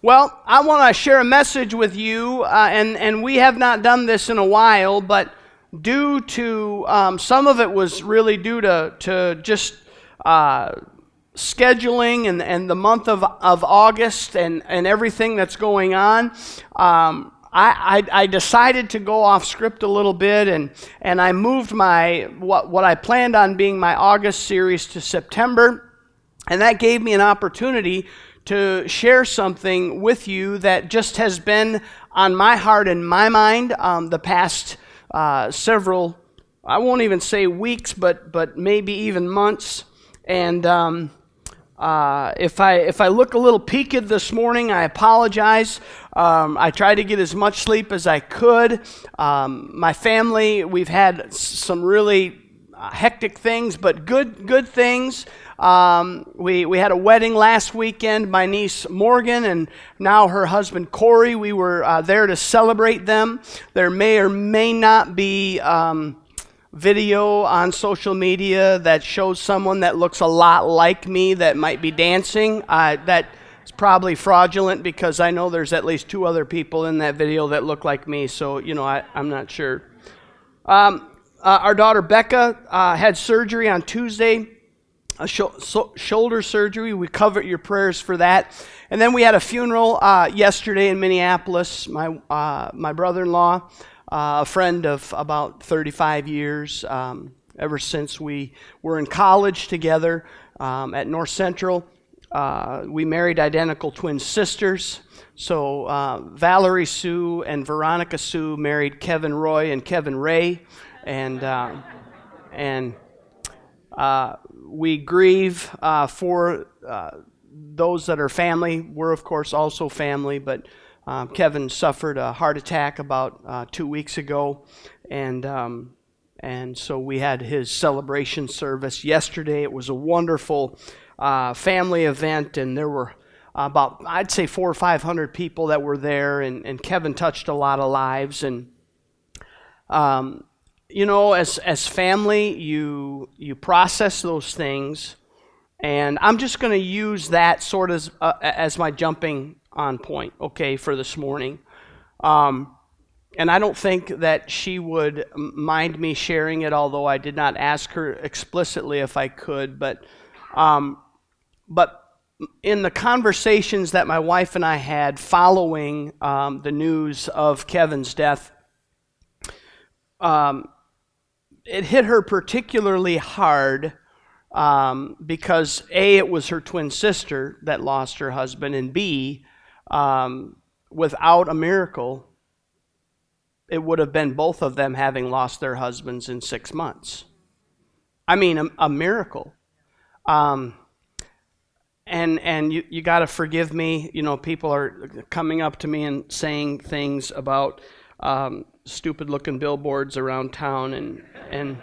Well, I want to share a message with you, uh, and, and we have not done this in a while, but due to um, some of it was really due to, to just uh, scheduling and, and the month of, of August and, and everything that's going on. Um, I, I, I, decided to go off script a little bit and, and I moved my what, what I planned on being my August series to September. And that gave me an opportunity to share something with you that just has been on my heart and my mind um, the past uh, several, I won't even say weeks, but, but maybe even months. And um, uh, if, I, if I look a little peaked this morning, I apologize. Um, I tried to get as much sleep as I could. Um, my family, we've had some really hectic things, but good, good things. Um, we, we had a wedding last weekend, my niece Morgan, and now her husband Corey. We were uh, there to celebrate them. There may or may not be um, video on social media that shows someone that looks a lot like me that might be dancing. Uh, that is probably fraudulent because I know there's at least two other people in that video that look like me, so, you know, I, I'm not sure. Um, uh, our daughter Becca uh, had surgery on Tuesday sh- so shoulder surgery. We covered your prayers for that. And then we had a funeral uh, yesterday in Minneapolis. My, uh, my brother in law, uh, a friend of about 35 years, um, ever since we were in college together um, at North Central. Uh, we married identical twin sisters. So uh, Valerie Sue and Veronica Sue married Kevin Roy and Kevin Ray. And, uh, and we grieve uh, for uh, those that are family. We're, of course, also family, but um, Kevin suffered a heart attack about uh, two weeks ago, and um, and so we had his celebration service yesterday. It was a wonderful uh, family event, and there were about I'd say four or five hundred people that were there, and, and Kevin touched a lot of lives, and um, you know, as, as family, you, you process those things. And I'm just going to use that sort of uh, as my jumping on point, okay, for this morning. Um, and I don't think that she would mind me sharing it, although I did not ask her explicitly if I could. But, um, but in the conversations that my wife and I had following um, the news of Kevin's death, um, it hit her particularly hard um, because A, it was her twin sister that lost her husband, and B, um, without a miracle, it would have been both of them having lost their husbands in six months. I mean, a, a miracle. Um, and and you, you got to forgive me. You know, people are coming up to me and saying things about um, stupid looking billboards around town, and, and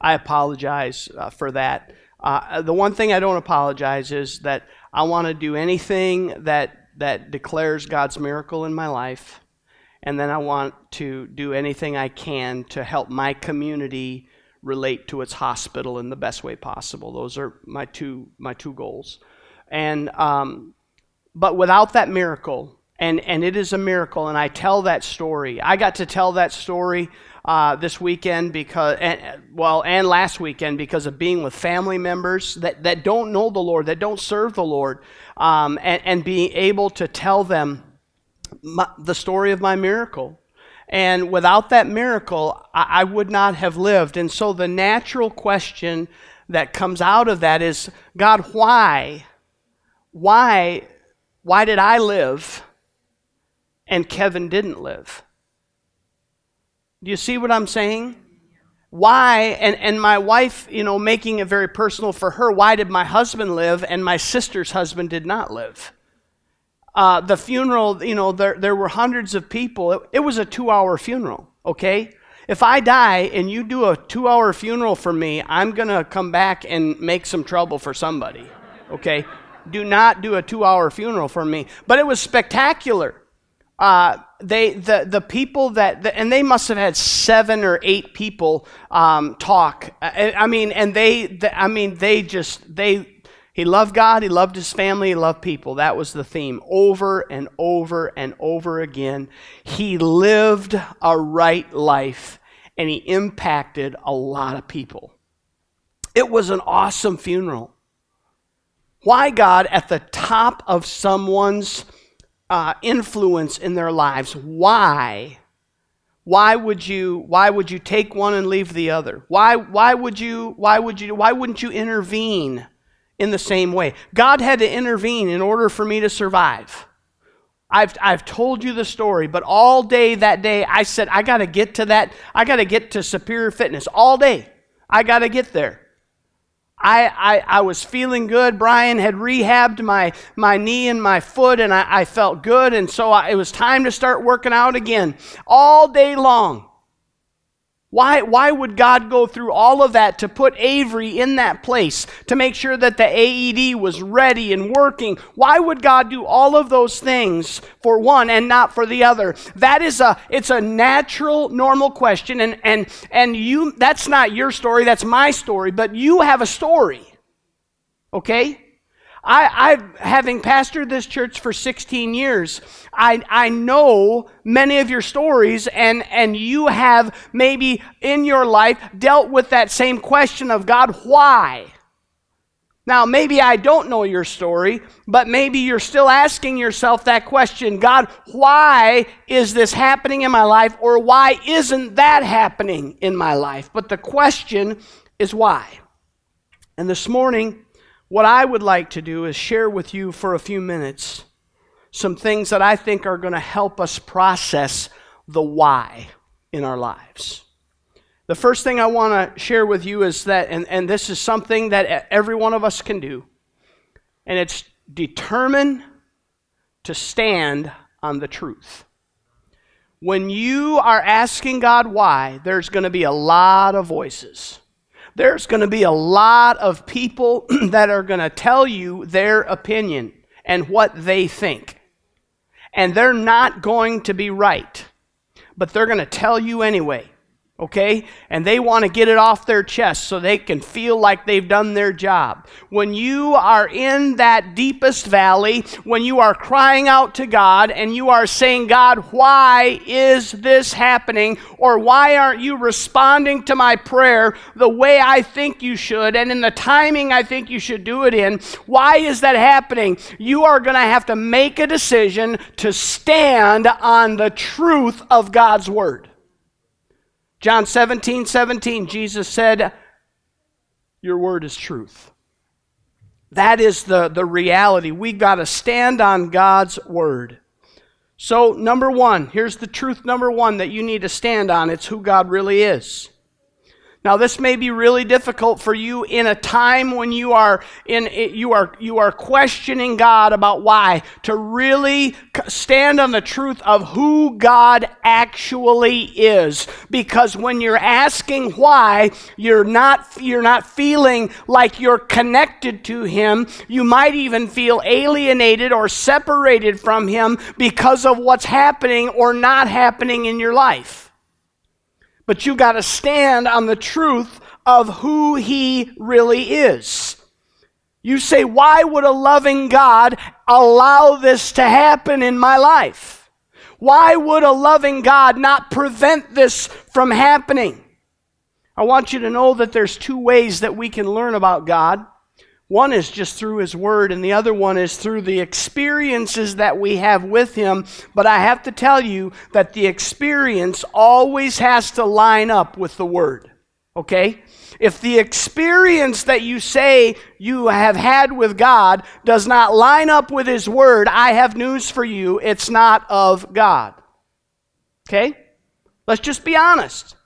I apologize uh, for that. Uh, the one thing I don't apologize is that I want to do anything that, that declares God's miracle in my life, and then I want to do anything I can to help my community relate to its hospital in the best way possible. Those are my two, my two goals. And, um, but without that miracle, and, and it is a miracle. And I tell that story. I got to tell that story uh, this weekend because, and, well, and last weekend because of being with family members that, that don't know the Lord, that don't serve the Lord, um, and, and being able to tell them my, the story of my miracle. And without that miracle, I, I would not have lived. And so the natural question that comes out of that is God, why? Why? Why did I live? And Kevin didn't live. Do you see what I'm saying? Why, and, and my wife, you know, making it very personal for her, why did my husband live and my sister's husband did not live? Uh, the funeral, you know, there, there were hundreds of people. It, it was a two hour funeral, okay? If I die and you do a two hour funeral for me, I'm going to come back and make some trouble for somebody, okay? Do not do a two hour funeral for me. But it was spectacular uh, they the the people that and they must have had seven or eight people um, talk. I, I, mean, and they the, I mean they just they He loved God, he loved his family, he loved people. That was the theme over and over and over again. He lived a right life and he impacted a lot of people. It was an awesome funeral. Why, God, at the top of someone's uh, influence in their lives, why? Why would you why would you take one and leave the other? Why why would you why would you why wouldn't you intervene in the same way? God had to intervene in order for me to survive. I've, I've told you the story, but all day that day, I said, I got to get to that. I got to get to superior fitness all day. I got to get there. I, I, I was feeling good. Brian had rehabbed my, my knee and my foot, and I, I felt good. And so I, it was time to start working out again all day long. Why, why would God go through all of that to put Avery in that place, to make sure that the AED was ready and working? Why would God do all of those things for one and not for the other? That is a, it's a natural, normal question. And, and, and you, that's not your story, that's my story, but you have a story. Okay? I, I, having pastored this church for 16 years, I, I know many of your stories, and, and you have maybe in your life dealt with that same question of God, why? Now, maybe I don't know your story, but maybe you're still asking yourself that question God, why is this happening in my life, or why isn't that happening in my life? But the question is why. And this morning, what I would like to do is share with you for a few minutes some things that I think are going to help us process the why in our lives. The first thing I want to share with you is that, and, and this is something that every one of us can do, and it's determine to stand on the truth. When you are asking God why, there's going to be a lot of voices there's going to be a lot of people that are going to tell you their opinion and what they think. And they're not going to be right, but they're going to tell you anyway okay? And they want to get it off their chest so they can feel like they've done their job. When you are in that deepest valley, when you are crying out to God and you are saying, God, why is this happening? Or why aren't you responding to my prayer the way I think you should and in the timing I think you should do it in? Why is that happening? You are going to have to make a decision to stand on the truth of God's word. John 17, 17, Jesus said, Your word is truth. That is the, the reality. We've got to stand on God's word. So, number one, here's the truth number one that you need to stand on it's who God really is. Now, this may be really difficult for you in a time when you are in you are you are questioning God about why to really stand on the truth of who God actually is. Because when you're asking why, you're not you're not feeling like you're connected to Him. You might even feel alienated or separated from Him because of what's happening or not happening in your life. But you got to stand on the truth of who He really is. You say, why would a loving God allow this to happen in my life? Why would a loving God not prevent this from happening? I want you to know that there's two ways that we can learn about God. One is just through His Word, and the other one is through the experiences that we have with Him. But I have to tell you that the experience always has to line up with the Word. Okay? If the experience that you say you have had with God does not line up with His Word, I have news for you. It's not of God. Okay? Let's just be honest.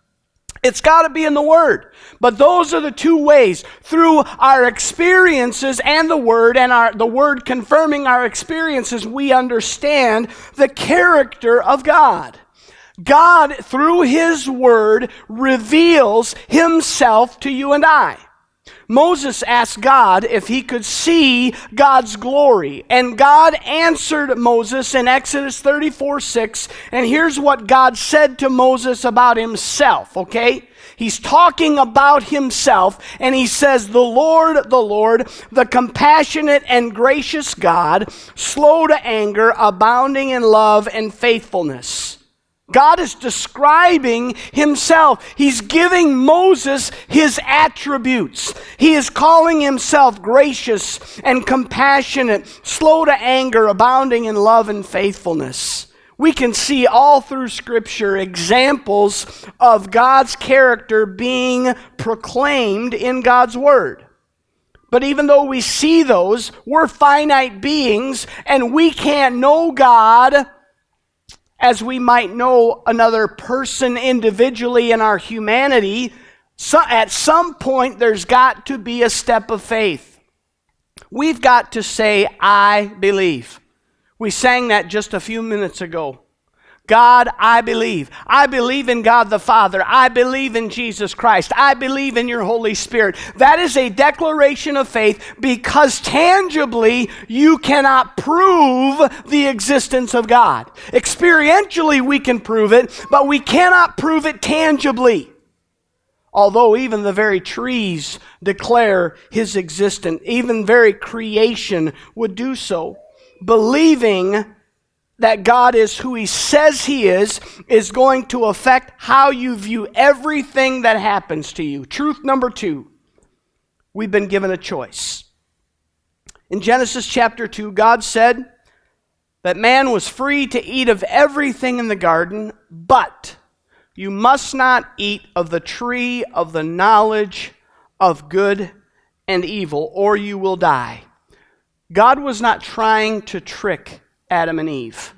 It's got to be in the Word. But those are the two ways through our experiences and the Word, and our, the Word confirming our experiences, we understand the character of God. God, through His Word, reveals Himself to you and I. Moses asked God if he could see God's glory. And God answered Moses in Exodus 34 6. And here's what God said to Moses about himself, okay? He's talking about himself, and he says, The Lord, the Lord, the compassionate and gracious God, slow to anger, abounding in love and faithfulness. God is describing himself. He's giving Moses his attributes. He is calling himself gracious and compassionate, slow to anger, abounding in love and faithfulness. We can see all through Scripture examples of God's character being proclaimed in God's Word. But even though we see those, we're finite beings and we can't know God as we might know another person individually in our humanity, so at some point there's got to be a step of faith. We've got to say, I believe. We sang that just a few minutes ago. God, I believe. I believe in God the Father. I believe in Jesus Christ. I believe in your Holy Spirit. That is a declaration of faith because tangibly you cannot prove the existence of God. Experientially we can prove it, but we cannot prove it tangibly. Although even the very trees declare his existence, even very creation would do so. Believing that God is who He says He is is going to affect how you view everything that happens to you. Truth number two we've been given a choice. In Genesis chapter 2, God said that man was free to eat of everything in the garden, but you must not eat of the tree of the knowledge of good and evil, or you will die. God was not trying to trick Adam and Eve.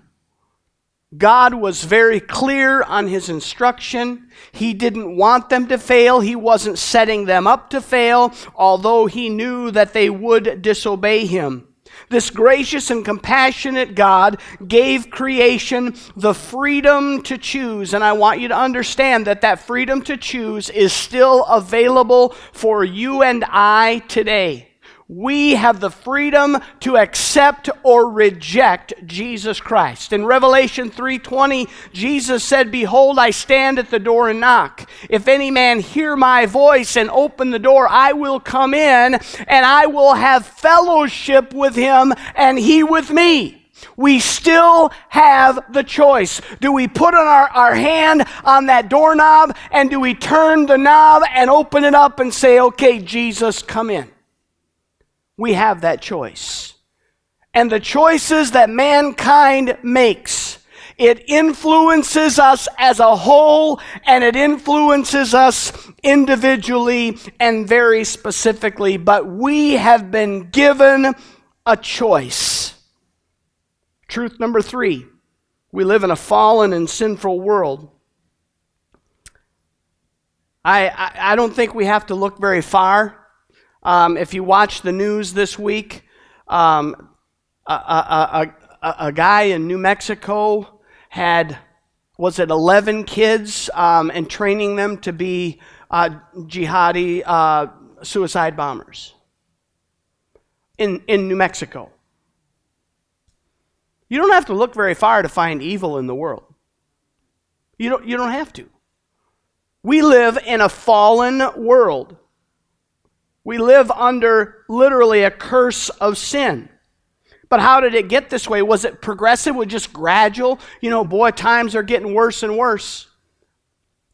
God was very clear on his instruction. He didn't want them to fail. He wasn't setting them up to fail, although he knew that they would disobey him. This gracious and compassionate God gave creation the freedom to choose. And I want you to understand that that freedom to choose is still available for you and I today we have the freedom to accept or reject Jesus Christ. In Revelation 3:20, Jesus said, "Behold, I stand at the door and knock. If any man hear my voice and open the door, I will come in and I will have fellowship with him and he with me." We still have the choice. Do we put on our, our hand on that doorknob and do we turn the knob and open it up and say, okay, Jesus, come in? We have that choice. And the choices that mankind makes, it influences us as a whole and it influences us individually and very specifically. But we have been given a choice. Truth number three we live in a fallen and sinful world. I, I, I don't think we have to look very far um, if you watch the news this week, um, a, a, a, a, guy in New Mexico had, was it 11 kids, um, and training them to be uh, jihadi uh, suicide bombers in, in New Mexico. You don't have to look very far to find evil in the world. You don't, you don't have to. We live in a fallen world. We live under literally a curse of sin. But how did it get this way? Was it progressive? Was it just gradual? You know, boy, times are getting worse and worse.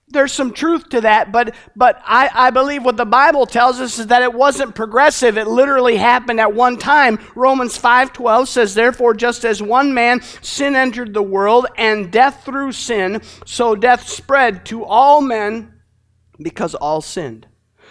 There's some truth to that, but but I, I believe what the Bible tells us is that it wasn't progressive. It literally happened at one time. Romans 5:12 says, Therefore, just as one man sin entered the world, and death through sin, so death spread to all men because all sinned.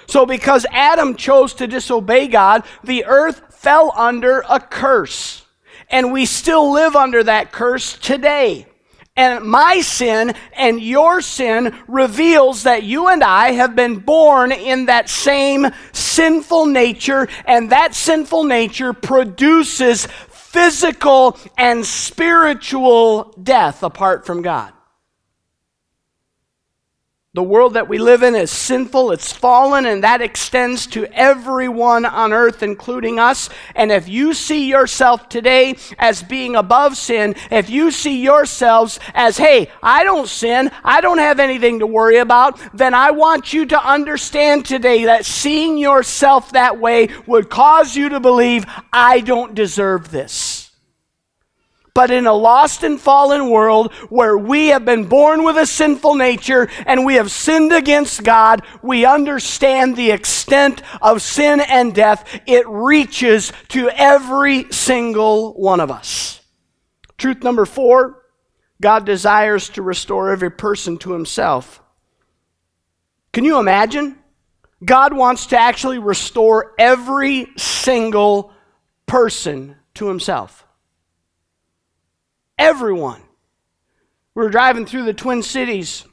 So, because Adam chose to disobey God, the earth fell under a curse. And we still live under that curse today. And my sin and your sin reveals that you and I have been born in that same sinful nature, and that sinful nature produces physical and spiritual death apart from God. The world that we live in is sinful, it's fallen, and that extends to everyone on earth, including us. And if you see yourself today as being above sin, if you see yourselves as, hey, I don't sin, I don't have anything to worry about, then I want you to understand today that seeing yourself that way would cause you to believe, I don't deserve this. But in a lost and fallen world where we have been born with a sinful nature and we have sinned against God, we understand the extent of sin and death. It reaches to every single one of us. Truth number four God desires to restore every person to himself. Can you imagine? God wants to actually restore every single person to himself. Everyone. We were driving through the Twin Cities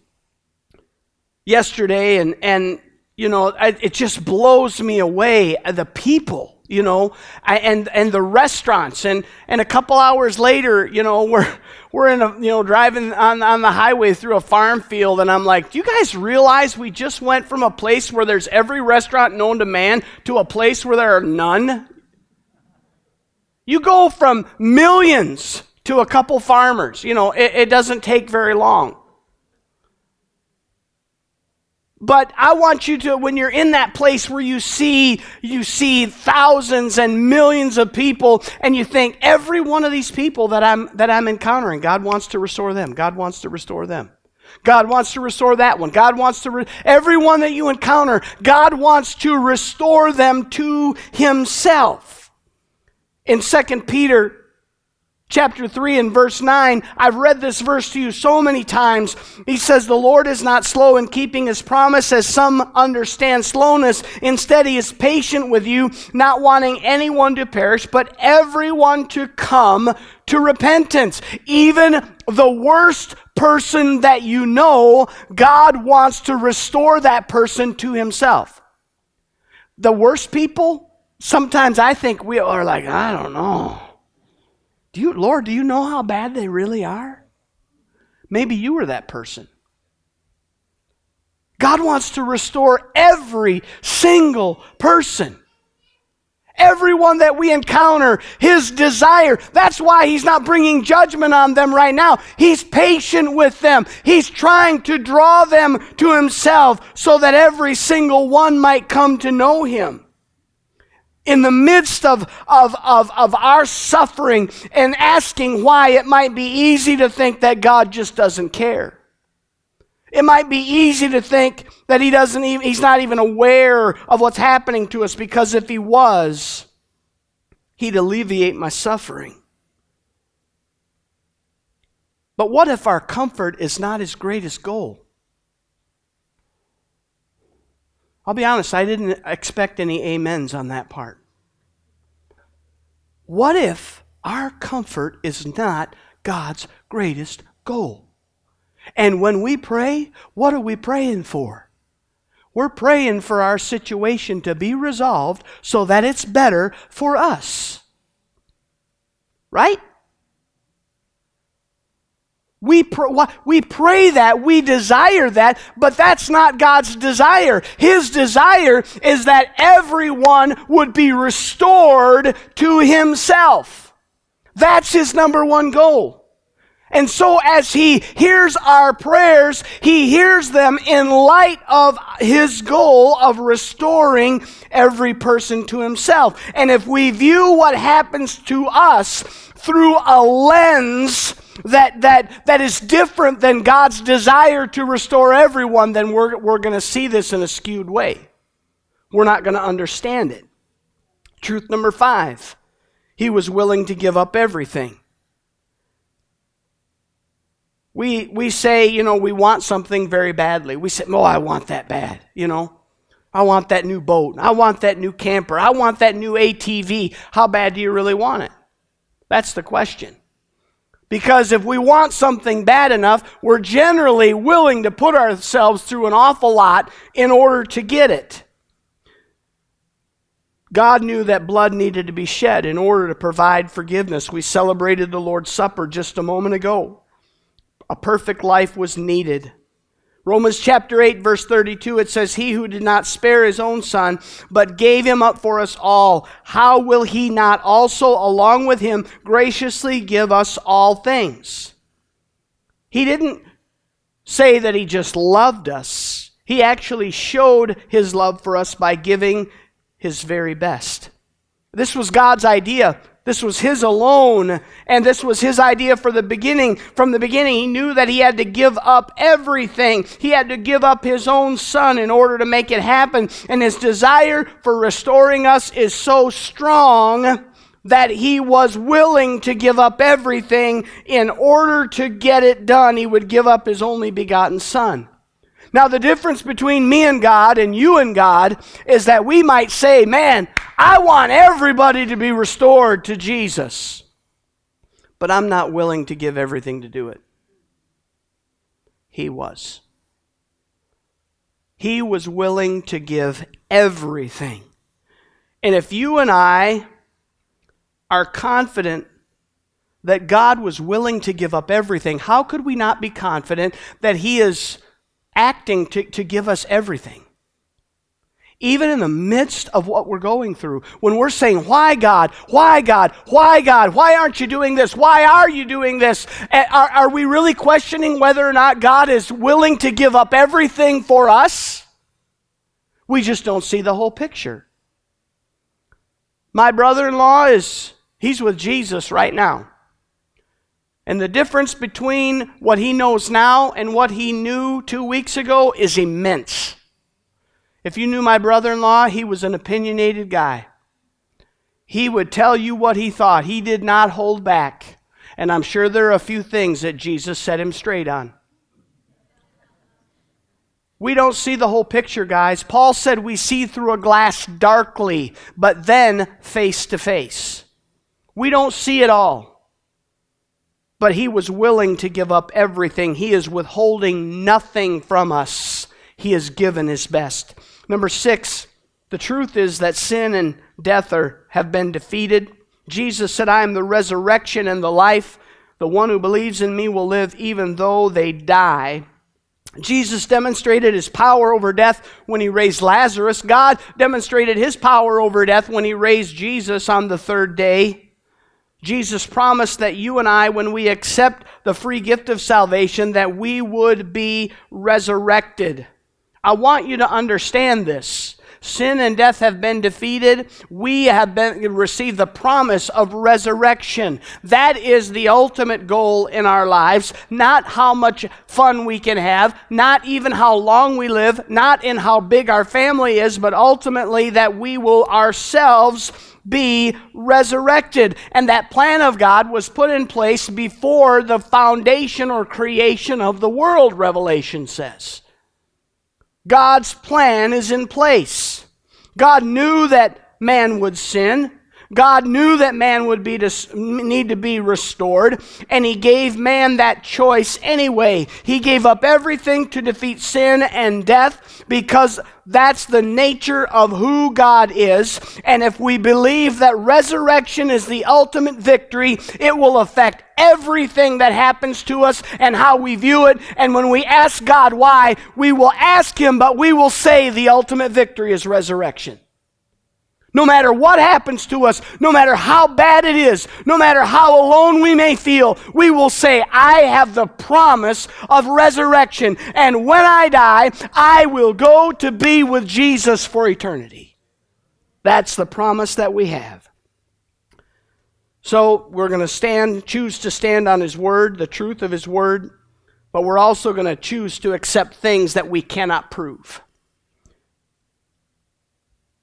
yesterday, and, and you know, I, it just blows me away uh, the people you know, and and the restaurants, and and a couple hours later, you know, we're we're in a you know driving on on the highway through a farm field, and I'm like, do you guys realize we just went from a place where there's every restaurant known to man to a place where there are none? You go from millions to a couple farmers. You know, it, it doesn't take very long. But I want you to, when you're in that place where you see, you see thousands and millions of people, and you think every one of these people that I'm that I'm encountering, God wants to restore them. God wants to restore them. God wants to restore that one. God wants to re- everyone that you encounter, God wants to restore them to Himself. In Second Peter chapter 3 and verse 9. I've read this verse to you so many times. He says, The Lord is not slow in keeping his promise, as some understand slowness. Instead, he is patient with you, not wanting anyone to perish, but everyone to come to repentance. Even the worst person that you know, God wants to restore that person to himself. The worst people, sometimes I think we are like, I don't know. Do you, Lord, do you know how bad they really are? Maybe you were that person. God wants to restore every single person. Everyone that we encounter, His desire. That's why He's not bringing judgment on them right now. He's patient with them. He's trying to draw them to Himself so that every single one might come to know Him in the midst of, of, of, of our suffering and asking why, it might be easy to think that God just doesn't care. It might be easy to think that he doesn't even, he's not even aware of what's happening to us because if he was, he'd alleviate my suffering. But what if our comfort is not his greatest goal? I'll be honest, I didn't expect any amens on that part. What if our comfort is not God's greatest goal? And when we pray, what are we praying for? We're praying for our situation to be resolved so that it's better for us. Right? We, pr- we pray that, we desire that, but that's not God's desire. His desire is that everyone would be restored to Himself. That's His number one goal. And so as He hears our prayers, He hears them in light of His goal of restoring every person to Himself. And if we view what happens to us through a lens that, that, that is different than God's desire to restore everyone, then we're, we're going to see this in a skewed way. We're not going to understand it. Truth number five, he was willing to give up everything. We, we say, you know, we want something very badly. We say, oh, I want that bad, you know. I want that new boat. I want that new camper. I want that new ATV. How bad do you really want it? That's the question. Because if we want something bad enough, we're generally willing to put ourselves through an awful lot in order to get it. God knew that blood needed to be shed in order to provide forgiveness. We celebrated the Lord's Supper just a moment ago. A perfect life was needed. Romans chapter 8, verse 32, it says, He who did not spare his own son, but gave him up for us all, how will he not also, along with him, graciously give us all things? He didn't say that he just loved us, he actually showed his love for us by giving his very best. This was God's idea this was his alone, and this was his idea for the beginning. From the beginning, he knew that he had to give up everything. He had to give up his own son in order to make it happen. And his desire for restoring us is so strong that he was willing to give up everything in order to get it done. He would give up his only begotten son. Now, the difference between me and God and you and God is that we might say, Man, I want everybody to be restored to Jesus. But I'm not willing to give everything to do it. He was. He was willing to give everything. And if you and I are confident that God was willing to give up everything, how could we not be confident that He is acting to, to give us everything. Even in the midst of what we're going through, when we're saying, Why God? Why God? Why God? Why aren't you doing this? Why are you doing this? Eh, are, are we really questioning whether or not God is willing to give up everything for us? We just don't see the whole picture. My brother in law is, he's with Jesus right now. And the difference between what he knows now and what he knew two weeks ago is immense. If you knew my brother in law, he was an opinionated guy. He would tell you what he thought, he did not hold back. And I'm sure there are a few things that Jesus set him straight on. We don't see the whole picture, guys. Paul said we see through a glass darkly, but then face to face. We don't see it all but he was willing to give up everything. He is withholding nothing from us. He has given his best. Number six, the truth is that sin and death are, have been defeated. Jesus said, I am the resurrection and the life. The one who believes in me will live even though they die. Jesus demonstrated his power over death when he raised Lazarus. God demonstrated his power over death when he raised Jesus on the third day. Jesus promised that you and I, when we accept the free gift of salvation, that we would be resurrected. I want you to understand this. Sin and death have been defeated. We have been received the promise of resurrection. That is the ultimate goal in our lives. Not how much fun we can have, not even how long we live, not in how big our family is, but ultimately that we will ourselves be resurrected. And that plan of God was put in place before the foundation or creation of the world, Revelation says. God's plan is in place. God knew that man would sin. God knew that man would be to, need to be restored, and He gave man that choice anyway. He gave up everything to defeat sin and death because that's the nature of who God is. And if we believe that resurrection is the ultimate victory, it will affect everything that happens to us and how we view it. And when we ask God why, we will ask Him, but we will say the ultimate victory is resurrection. No matter what happens to us, no matter how bad it is, no matter how alone we may feel, we will say, I have the promise of resurrection. And when I die, I will go to be with Jesus for eternity. That's the promise that we have. So we're going to stand, choose to stand on His Word, the truth of His Word, but we're also going to choose to accept things that we cannot prove.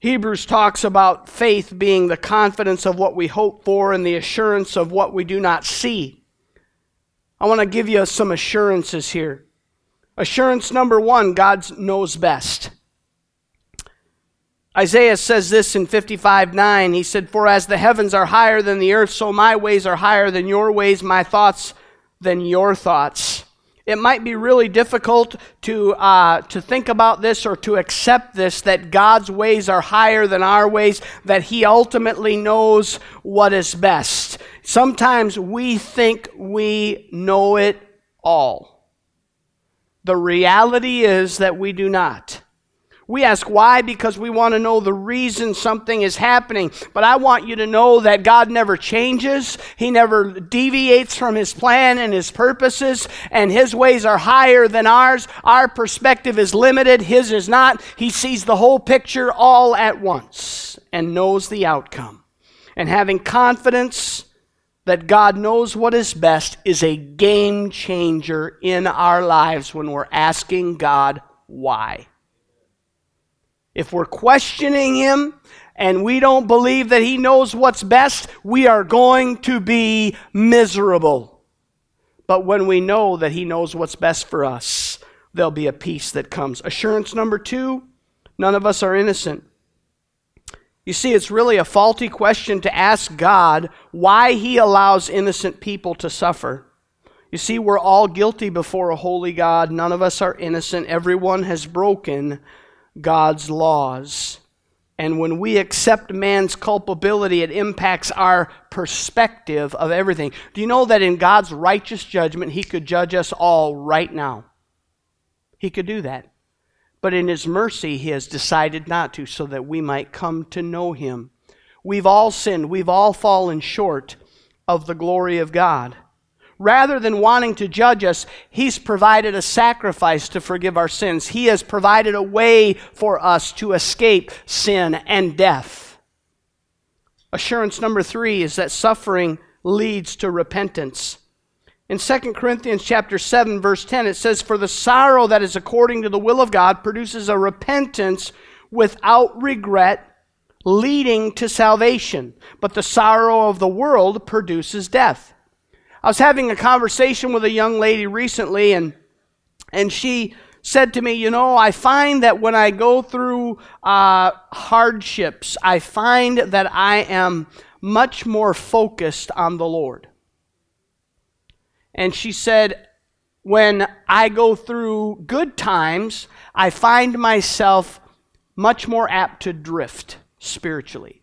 Hebrews talks about faith being the confidence of what we hope for and the assurance of what we do not see. I want to give you some assurances here. Assurance number one God knows best. Isaiah says this in 55 9. He said, For as the heavens are higher than the earth, so my ways are higher than your ways, my thoughts than your thoughts it might be really difficult to, uh, to think about this or to accept this that God's ways are higher than our ways, that He ultimately knows what is best. Sometimes we think we know it all. The reality is that we do not. We ask why because we want to know the reason something is happening. But I want you to know that God never changes. He never deviates from His plan and His purposes, and His ways are higher than ours. Our perspective is limited, His is not. He sees the whole picture all at once and knows the outcome. And having confidence that God knows what is best is a game changer in our lives when we're asking God why. If we're questioning Him and we don't believe that He knows what's best, we are going to be miserable. But when we know that He knows what's best for us, there'll be a peace that comes. Assurance number two none of us are innocent. You see, it's really a faulty question to ask God why He allows innocent people to suffer. You see, we're all guilty before a holy God. None of us are innocent. Everyone has broken God's laws. And when we accept man's culpability, it impacts our perspective of everything. Do you know that in God's righteous judgment, He could judge us all right now? He could do that. But in His mercy, He has decided not to so that we might come to know Him. We've all sinned, we've all fallen short of the glory of God rather than wanting to judge us, He's provided a sacrifice to forgive our sins. He has provided a way for us to escape sin and death. Assurance number three is that suffering leads to repentance. In 2 Corinthians chapter 7 verse 10 it says for the sorrow that is according to the will of God produces a repentance without regret leading to salvation but the sorrow of the world produces death. I was having a conversation with a young lady recently, and, and she said to me, You know, I find that when I go through uh, hardships, I find that I am much more focused on the Lord. And she said, When I go through good times, I find myself much more apt to drift spiritually.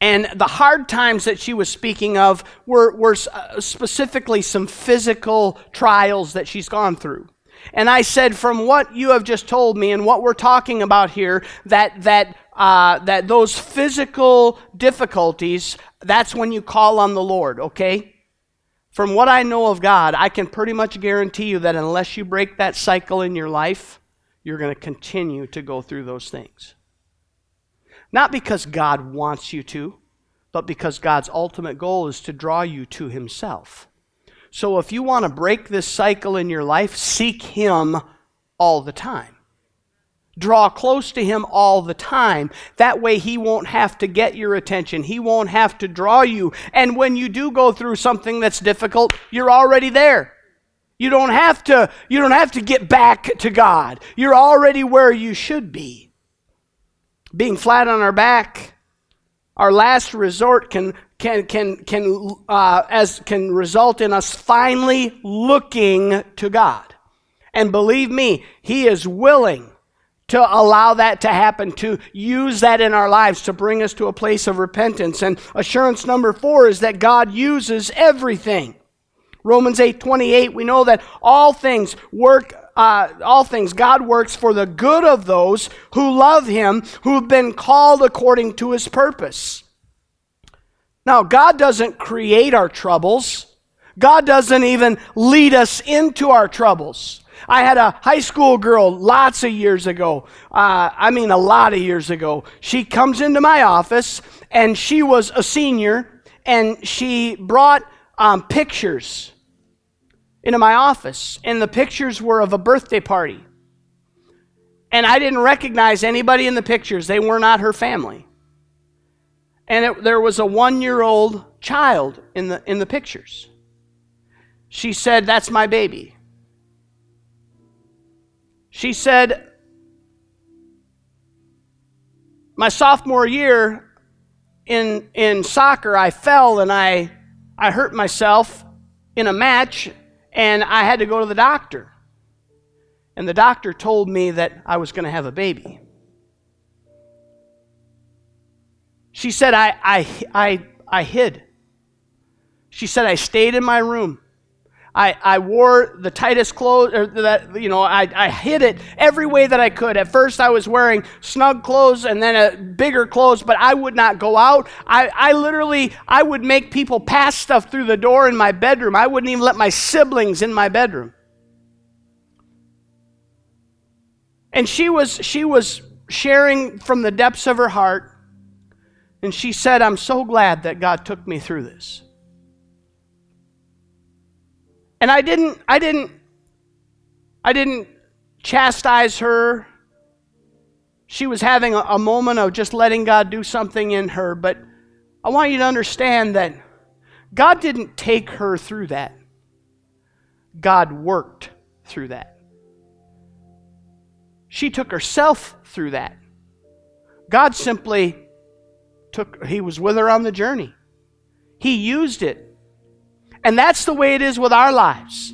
And the hard times that she was speaking of were, were uh, specifically some physical trials that she's gone through. And I said, from what you have just told me and what we're talking about here, that, that, uh, that those physical difficulties, that's when you call on the Lord, okay? From what I know of God, I can pretty much guarantee you that unless you break that cycle in your life, you're going to continue to go through those things. Not because God wants you to, but because God's ultimate goal is to draw you to Himself. So if you want to break this cycle in your life, seek Him all the time. Draw close to Him all the time. That way, He won't have to get your attention. He won't have to draw you. And when you do go through something that's difficult, you're already there. You don't have to, you don't have to get back to God. You're already where you should be being flat on our back, our last resort can can can can uh, as can result in us finally looking to God. And believe me, He is willing to allow that to happen, to use that in our lives to bring us to a place of repentance. And assurance number four is that God uses everything. Romans 8 28, we know that all things work uh, all things, God works for the good of those who love Him, who've been called according to His purpose. Now, God doesn't create our troubles, God doesn't even lead us into our troubles. I had a high school girl lots of years ago. Uh, I mean, a lot of years ago. She comes into my office and she was a senior and she brought um, pictures into my office, and the pictures were of a birthday party. And I didn't recognize anybody in the pictures, they were not her family. And it, there was a one year old child in the, in the pictures. She said, That's my baby. She said, My sophomore year in, in soccer, I fell and I, I hurt myself in a match and I had to go to the doctor. And the doctor told me that I was going to have a baby. She said, I, I, I, I hid. She said, I stayed in my room. I, I wore the tightest clothes, or that, you know, I, I hid it every way that I could. At first, I was wearing snug clothes and then a bigger clothes, but I would not go out. I, I literally, I would make people pass stuff through the door in my bedroom. I wouldn't even let my siblings in my bedroom. And she was, she was sharing from the depths of her heart, and she said, I'm so glad that God took me through this. And I didn't, I didn't, I didn't chastise her. She was having a, a moment of just letting God do something in her, but I want you to understand that God didn't take her through that. God worked through that. She took herself through that. God simply took, He was with her on the journey. He used it and that's the way it is with our lives.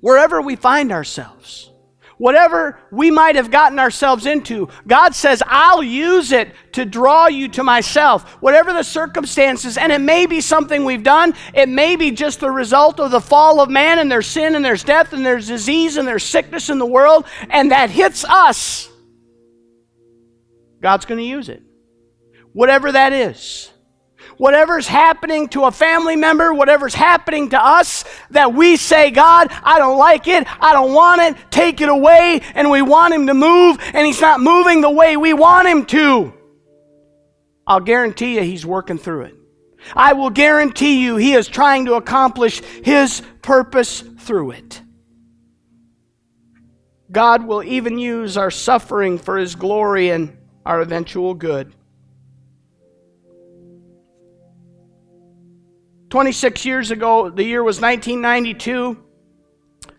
Wherever we find ourselves, whatever we might have gotten ourselves into, God says, I'll use it to draw you to myself. Whatever the circumstances, and it may be something we've done, it may be just the result of the fall of man and there's sin and there's death and there's disease and there's sickness in the world, and that hits us. God's going to use it. Whatever that is whatever's happening to a family member, whatever's happening to us, that we say, God, I don't like it, I don't want it, take it away, and we want Him to move, and He's not moving the way we want Him to. I'll guarantee you He's working through it. I will guarantee you He is trying to accomplish His purpose through it. God will even use our suffering for His glory and our eventual good. 26 years ago, the year was 1992. There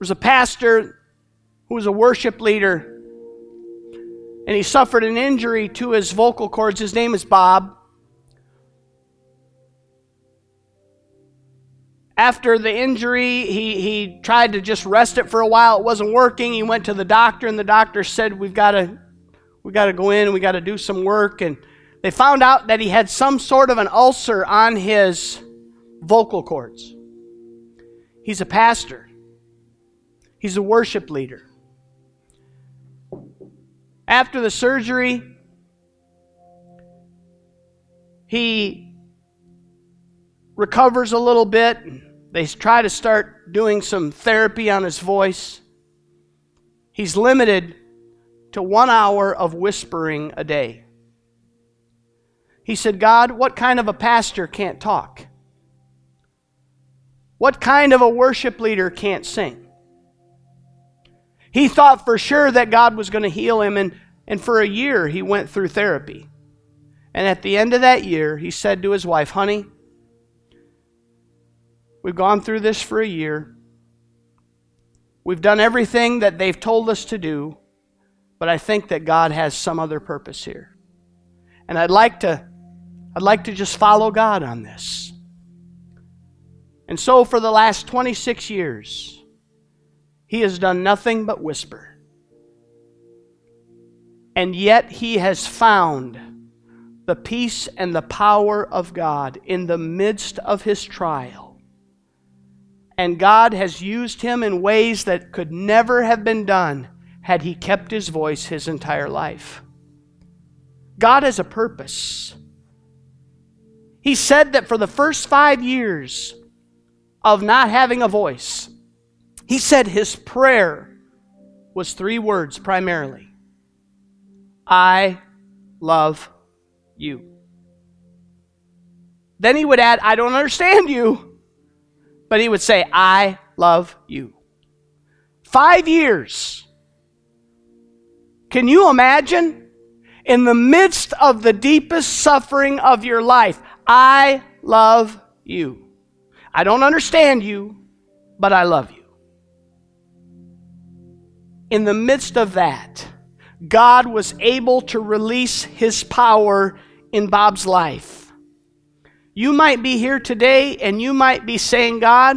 was a pastor who was a worship leader, and he suffered an injury to his vocal cords. His name is Bob. After the injury, he, he tried to just rest it for a while. It wasn't working. He went to the doctor, and the doctor said, We've got to, we got to go in, we got to do some work. And they found out that he had some sort of an ulcer on his vocal cords. He's a pastor, he's a worship leader. After the surgery, he recovers a little bit. They try to start doing some therapy on his voice. He's limited to one hour of whispering a day. He said, God, what kind of a pastor can't talk? What kind of a worship leader can't sing? He thought for sure that God was going to heal him, and, and for a year he went through therapy. And at the end of that year, he said to his wife, Honey, we've gone through this for a year. We've done everything that they've told us to do, but I think that God has some other purpose here. And I'd like to I'd like to just follow God on this. And so, for the last 26 years, he has done nothing but whisper. And yet, he has found the peace and the power of God in the midst of his trial. And God has used him in ways that could never have been done had he kept his voice his entire life. God has a purpose. He said that for the first five years of not having a voice, he said his prayer was three words primarily I love you. Then he would add, I don't understand you, but he would say, I love you. Five years. Can you imagine? In the midst of the deepest suffering of your life, I love you. I don't understand you, but I love you. In the midst of that, God was able to release his power in Bob's life. You might be here today and you might be saying, God,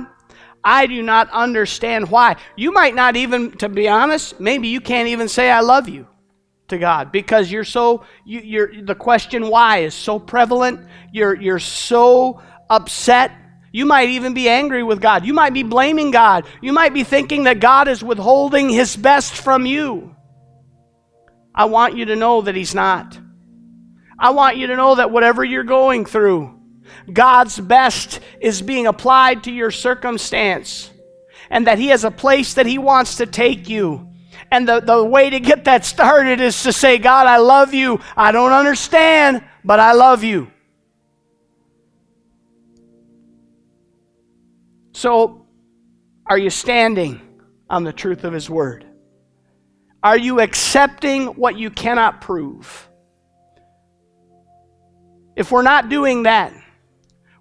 I do not understand why. You might not even, to be honest, maybe you can't even say, I love you to God because you're so you, you're the question why is so prevalent. You're you're so upset. You might even be angry with God. You might be blaming God. You might be thinking that God is withholding His best from you. I want you to know that He's not. I want you to know that whatever you're going through, God's best is being applied to your circumstance, and that He has a place that He wants to take you. And the, the way to get that started is to say, God, I love you. I don't understand, but I love you. So, are you standing on the truth of His Word? Are you accepting what you cannot prove? If we're not doing that,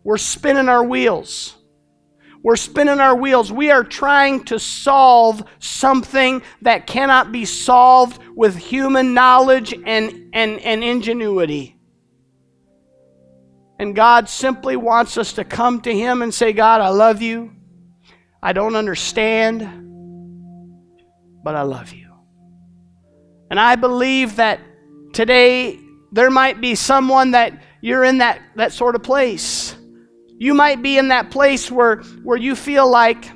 we're spinning our wheels. We're spinning our wheels. We are trying to solve something that cannot be solved with human knowledge and, and, and ingenuity. And God simply wants us to come to Him and say, God, I love you. I don't understand, but I love you. And I believe that today there might be someone that you're in that, that sort of place. You might be in that place where, where you feel like,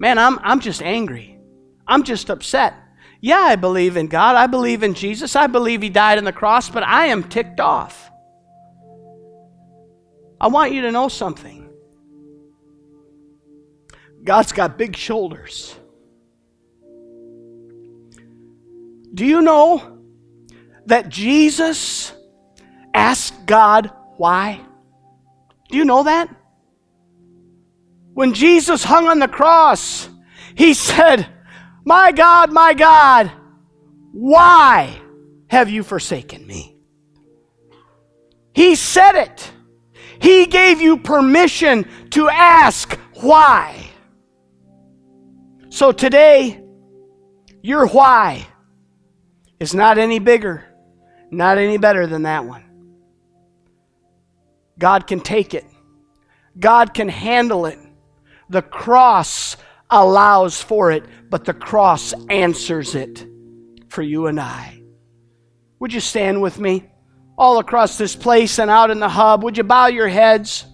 man, I'm, I'm just angry. I'm just upset. Yeah, I believe in God. I believe in Jesus. I believe He died on the cross, but I am ticked off. I want you to know something. God's got big shoulders. Do you know that Jesus asked God why? Do you know that? When Jesus hung on the cross, he said, My God, my God, why have you forsaken me? He said it. He gave you permission to ask why. So today, your why is not any bigger, not any better than that one. God can take it, God can handle it. The cross allows for it, but the cross answers it for you and I. Would you stand with me? all across this place and out in the hub. Would you bow your heads?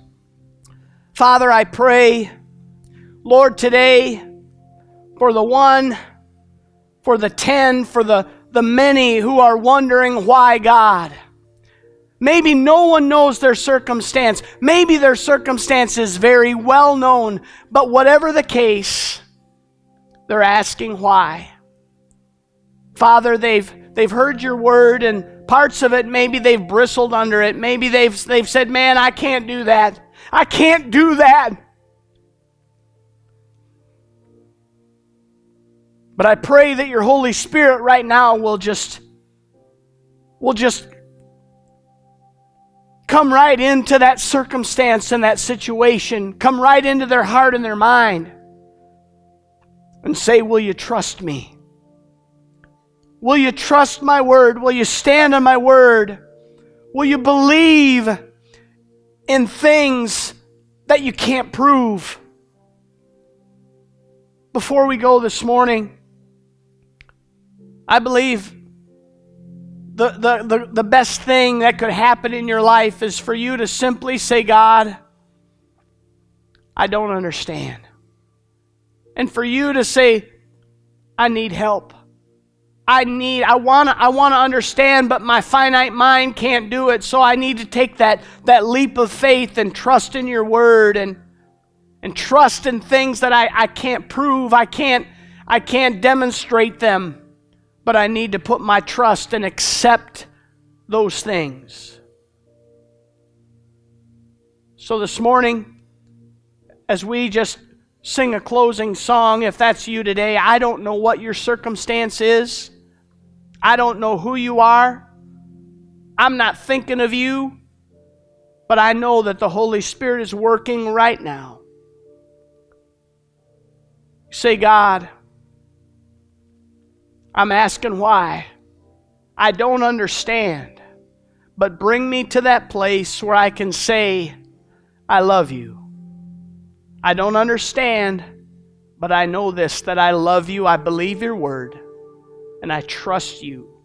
Father, I pray, Lord, today for the one, for the ten, for the, the many who are wondering why God. Maybe no one knows their circumstance. Maybe their circumstance is very well known. But whatever the case, they're asking why. Father, they've, they've heard your word and Parts of it, maybe they've bristled under it. Maybe they've, they've said, Man, I can't do that. I can't do that. But I pray that your Holy Spirit right now will just will just come right into that circumstance and that situation, come right into their heart and their mind and say, Will you trust me? Will you trust my word? Will you stand on my word? Will you believe in things that you can't prove? Before we go this morning, I believe the, the, the, the best thing that could happen in your life is for you to simply say, God, I don't understand. And for you to say, I need help. I need, I want to I want to understand, but my finite mind can't do it. So I need to take that, that leap of faith and trust in your word and, and trust in things that I, I can't prove. I can't, I can't demonstrate them, but I need to put my trust and accept those things. So this morning, as we just sing a closing song, if that's you today, I don't know what your circumstance is. I don't know who you are. I'm not thinking of you. But I know that the Holy Spirit is working right now. Say, God, I'm asking why. I don't understand. But bring me to that place where I can say, I love you. I don't understand, but I know this that I love you. I believe your word and I trust you.